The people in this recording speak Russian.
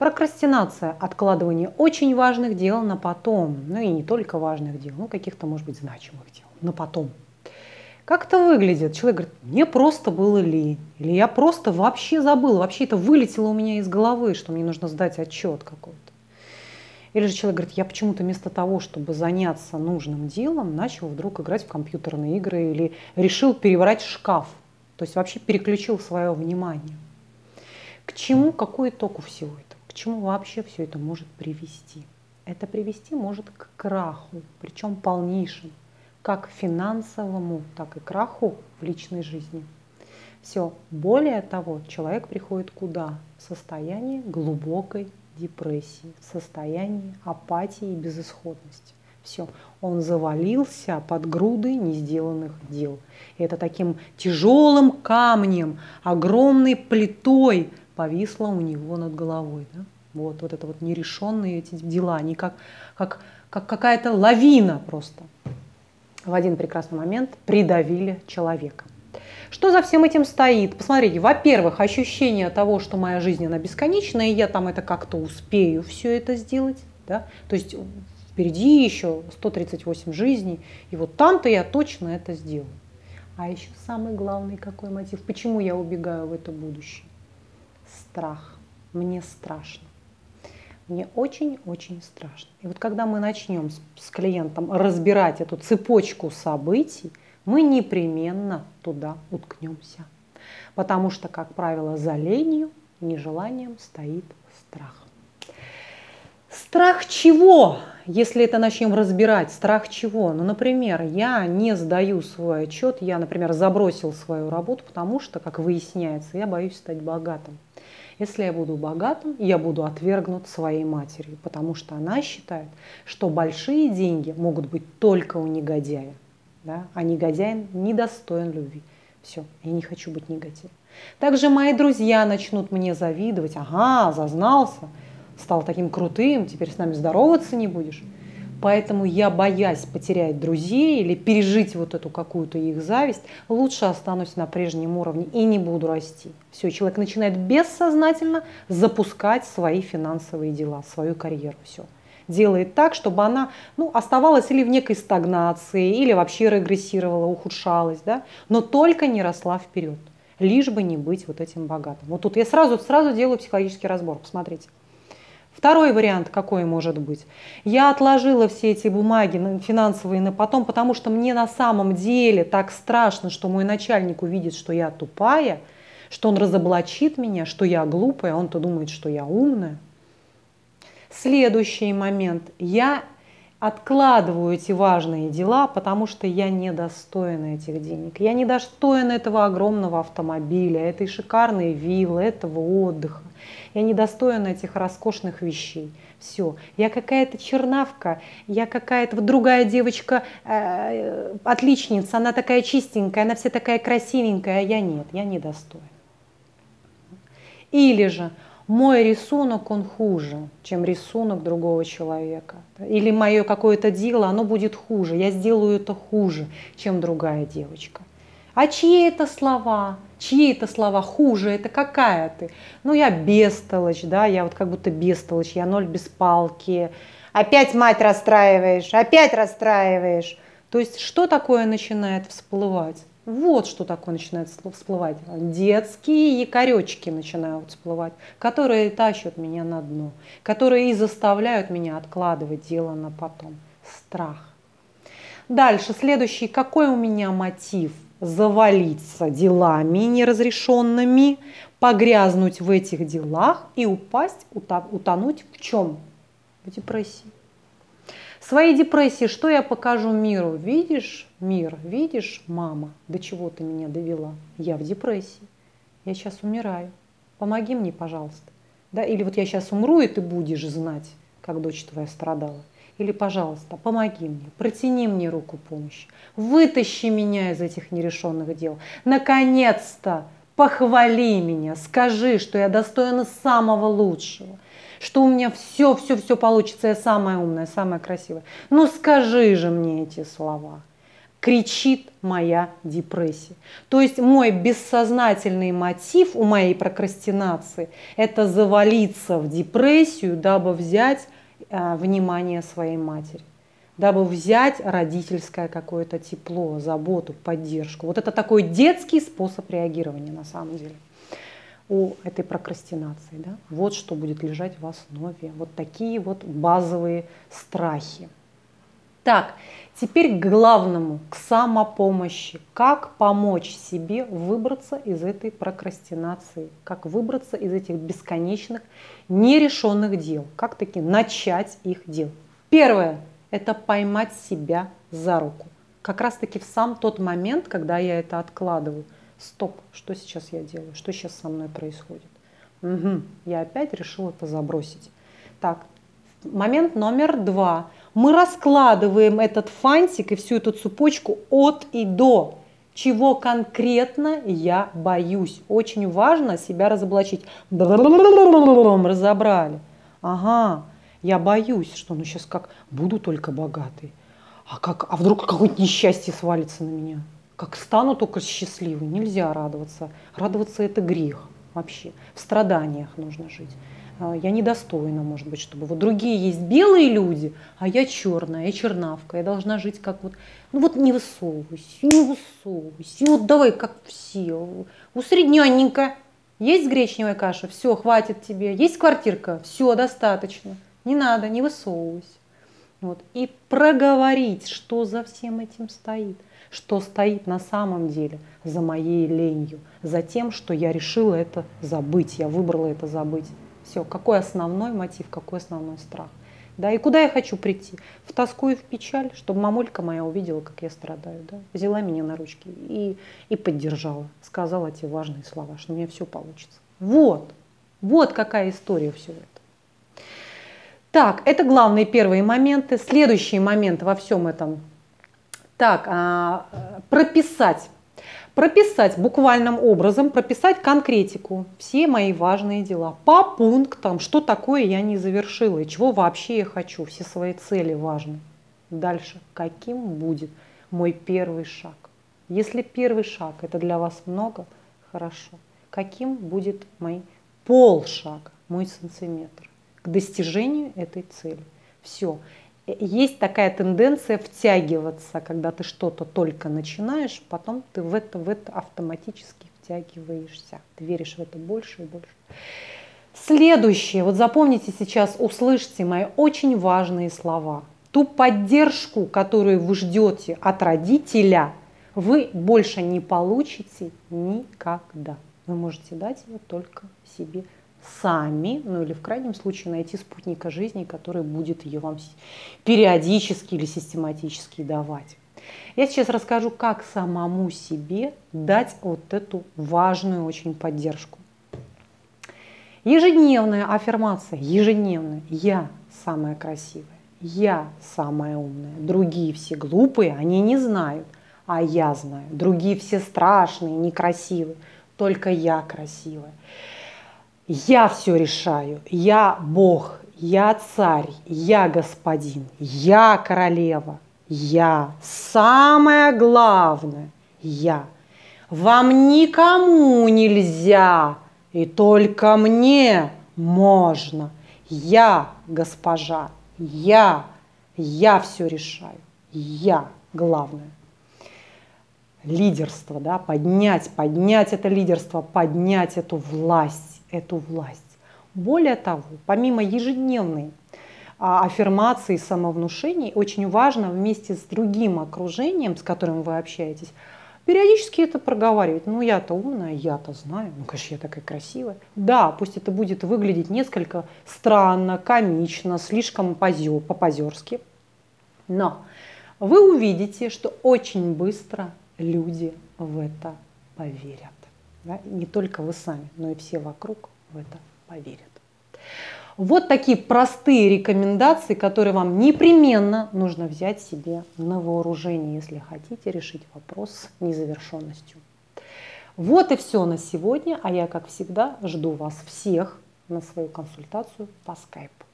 Прокрастинация – откладывание очень важных дел на потом. Ну и не только важных дел, ну каких-то, может быть, значимых дел на потом. Как это выглядит? Человек говорит, мне просто было лень. Или я просто вообще забыл, вообще это вылетело у меня из головы, что мне нужно сдать отчет какой-то. Или же человек говорит, я почему-то вместо того, чтобы заняться нужным делом, начал вдруг играть в компьютерные игры или решил переворачивать шкаф. То есть вообще переключил свое внимание. К чему, какой итог у всего этого? Чему вообще все это может привести? Это привести может к краху, причем полнейшему, как финансовому, так и краху в личной жизни. Все. Более того, человек приходит куда? В состояние глубокой депрессии, в состоянии апатии и безысходности. Все, он завалился под грудой не сделанных дел. И это таким тяжелым камнем, огромной плитой повисла у него над головой. Да? Вот, вот это вот нерешенные эти дела, они как, как, как какая-то лавина просто в один прекрасный момент придавили человека. Что за всем этим стоит? Посмотрите, во-первых, ощущение того, что моя жизнь она бесконечная, и я там это как-то успею все это сделать. Да? То есть впереди еще 138 жизней, и вот там-то я точно это сделаю. А еще самый главный какой мотив? Почему я убегаю в это будущее? Страх. Мне страшно. Мне очень-очень страшно. И вот когда мы начнем с, с клиентом разбирать эту цепочку событий, мы непременно туда уткнемся. Потому что, как правило, за ленью, нежеланием стоит страх. Страх чего? Если это начнем разбирать, страх чего? Ну, например, я не сдаю свой отчет, я, например, забросил свою работу, потому что, как выясняется, я боюсь стать богатым. Если я буду богатым, я буду отвергнут своей матерью, потому что она считает, что большие деньги могут быть только у негодяя, да? а негодяй недостоин любви. Все, я не хочу быть негодяем. Также мои друзья начнут мне завидовать. Ага, зазнался, стал таким крутым, теперь с нами здороваться не будешь. Поэтому я, боясь потерять друзей или пережить вот эту какую-то их зависть, лучше останусь на прежнем уровне и не буду расти. Все, человек начинает бессознательно запускать свои финансовые дела, свою карьеру. Все. Делает так, чтобы она ну, оставалась или в некой стагнации, или вообще регрессировала, ухудшалась, да? но только не росла вперед, лишь бы не быть вот этим богатым. Вот тут я сразу, сразу делаю психологический разбор, посмотрите. Второй вариант какой может быть? Я отложила все эти бумаги финансовые на потом, потому что мне на самом деле так страшно, что мой начальник увидит, что я тупая, что он разоблачит меня, что я глупая, он-то думает, что я умная. Следующий момент. Я откладываю эти важные дела, потому что я недостойна этих денег. Я недостойна этого огромного автомобиля, этой шикарной виллы, этого отдыха. Я недостойна этих роскошных вещей. Все. Я какая-то чернавка, я какая-то вот другая девочка, э, отличница, она такая чистенькая, она вся такая красивенькая, а я нет, я недостойна. Или же мой рисунок, он хуже, чем рисунок другого человека. Или мое какое-то дело, оно будет хуже. Я сделаю это хуже, чем другая девочка. А чьи это слова? Чьи это слова хуже? Это какая ты? Ну, я бестолочь, да, я вот как будто бестолочь, я ноль без палки. Опять мать расстраиваешь, опять расстраиваешь. То есть что такое начинает всплывать? Вот что такое начинает всплывать. Детские якоречки начинают всплывать, которые тащат меня на дно, которые и заставляют меня откладывать дело на потом. Страх. Дальше, следующий. Какой у меня мотив? Завалиться делами неразрешенными, погрязнуть в этих делах и упасть, утонуть в чем? В депрессии своей депрессии что я покажу миру? Видишь, мир, видишь, мама, до чего ты меня довела? Я в депрессии. Я сейчас умираю. Помоги мне, пожалуйста. Да? Или вот я сейчас умру, и ты будешь знать, как дочь твоя страдала. Или, пожалуйста, помоги мне, протяни мне руку помощи, вытащи меня из этих нерешенных дел. Наконец-то похвали меня, скажи, что я достойна самого лучшего – что у меня все, все, все получится, я самая умная, самая красивая. Ну скажи же мне эти слова. кричит моя депрессия. То есть мой бессознательный мотив у моей прокрастинации – это завалиться в депрессию, дабы взять э, внимание своей матери дабы взять родительское какое-то тепло, заботу, поддержку. Вот это такой детский способ реагирования на самом деле у этой прокрастинации. Да? Вот что будет лежать в основе. Вот такие вот базовые страхи. Так, теперь к главному, к самопомощи. Как помочь себе выбраться из этой прокрастинации? Как выбраться из этих бесконечных нерешенных дел? Как таки начать их делать? Первое – это поймать себя за руку. Как раз таки в сам тот момент, когда я это откладываю. Стоп, что сейчас я делаю? Что сейчас со мной происходит? Угу, я опять решила это забросить. Так, момент номер два – мы раскладываем этот фантик и всю эту цепочку от и до. Чего конкретно я боюсь. Очень важно себя разоблачить. Разобрали. Ага, я боюсь, что ну сейчас как буду только богатый. А, как, а вдруг какое-то несчастье свалится на меня? Как стану только счастливой? Нельзя радоваться. Радоваться это грех вообще. В страданиях нужно жить. А, я недостойна, может быть, чтобы вот другие есть белые люди, а я черная, я чернавка, я должна жить как вот, ну вот не высовывайся, не высовывайся, вот давай как все, усредненненько. Есть гречневая каша, все, хватит тебе. Есть квартирка, все, достаточно. Не надо, не высовывайся. Вот. И проговорить, что за всем этим стоит, что стоит на самом деле за моей ленью, за тем, что я решила это забыть, я выбрала это забыть. Все, какой основной мотив, какой основной страх. Да, и куда я хочу прийти? В тоску и в печаль, чтобы мамулька моя увидела, как я страдаю. Да? Взяла меня на ручки и, и поддержала, сказала те важные слова, что у меня все получится. Вот, вот какая история все это. Так, это главные первые моменты. Следующий момент во всем этом. Так, а, прописать прописать буквальным образом, прописать конкретику, все мои важные дела по пунктам, что такое я не завершила и чего вообще я хочу, все свои цели важны. Дальше, каким будет мой первый шаг? Если первый шаг это для вас много, хорошо. Каким будет мой полшага, мой сантиметр к достижению этой цели? Все есть такая тенденция втягиваться, когда ты что-то только начинаешь, потом ты в это, в это автоматически втягиваешься. Ты веришь в это больше и больше. Следующее, вот запомните сейчас, услышьте мои очень важные слова. Ту поддержку, которую вы ждете от родителя, вы больше не получите никогда. Вы можете дать ее только себе сами, ну или в крайнем случае найти спутника жизни, который будет ее вам периодически или систематически давать. Я сейчас расскажу, как самому себе дать вот эту важную очень поддержку. Ежедневная аффирмация, ежедневная. Я самая красивая, я самая умная. Другие все глупые, они не знают, а я знаю. Другие все страшные, некрасивые, только я красивая. Я все решаю, я Бог, я царь, я господин, я королева, я самое главное, я. Вам никому нельзя, и только мне можно. Я госпожа, я, я все решаю, я главное. Лидерство, да, поднять, поднять это лидерство, поднять эту власть эту власть. Более того, помимо ежедневной а, аффирмации, самовнушений, очень важно вместе с другим окружением, с которым вы общаетесь, периодически это проговаривать. Ну, я-то умная, я-то знаю, ну, конечно, я такая красивая. Да, пусть это будет выглядеть несколько странно, комично, слишком позё, по-позерски, но вы увидите, что очень быстро люди в это поверят. Да? Не только вы сами, но и все вокруг в это поверят. Вот такие простые рекомендации, которые вам непременно нужно взять себе на вооружение, если хотите решить вопрос с незавершенностью. Вот и все на сегодня, а я, как всегда, жду вас всех на свою консультацию по скайпу.